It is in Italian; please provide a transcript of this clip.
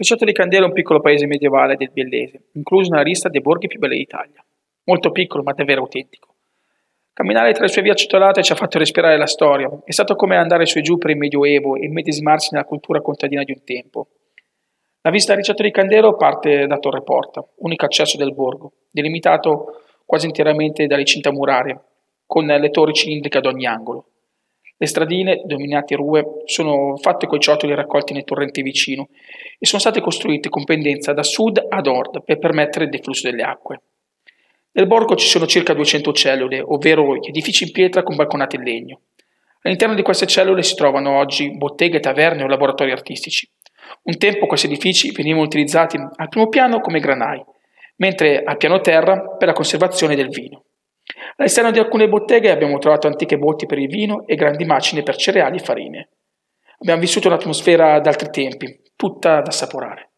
Ricciotto di Candela è un piccolo paese medievale del Biellese, incluso nella lista dei borghi più belli d'Italia. Molto piccolo, ma davvero autentico. Camminare tra le sue vie accitolate ci ha fatto respirare la storia. È stato come andare su e giù per il Medioevo e medesimarsi nella cultura contadina di un tempo. La visita a Ricciotto di Candelo parte da Torre Porta, unico accesso del borgo, delimitato quasi interamente dalle cinta murarie, con le torri cilindriche ad ogni angolo. Le stradine, dominate rue, sono fatte coi ciottoli raccolti nel torrente vicino e sono state costruite con pendenza da sud ad nord per permettere il deflusso delle acque. Nel borgo ci sono circa 200 cellule, ovvero edifici in pietra con balconate in legno. All'interno di queste cellule si trovano oggi botteghe, taverne o laboratori artistici. Un tempo questi edifici venivano utilizzati al primo piano come granai, mentre al piano terra per la conservazione del vino. All'esterno di alcune botteghe abbiamo trovato antiche botti per il vino e grandi macine per cereali e farine. Abbiamo vissuto un'atmosfera d'altri tempi, tutta da assaporare.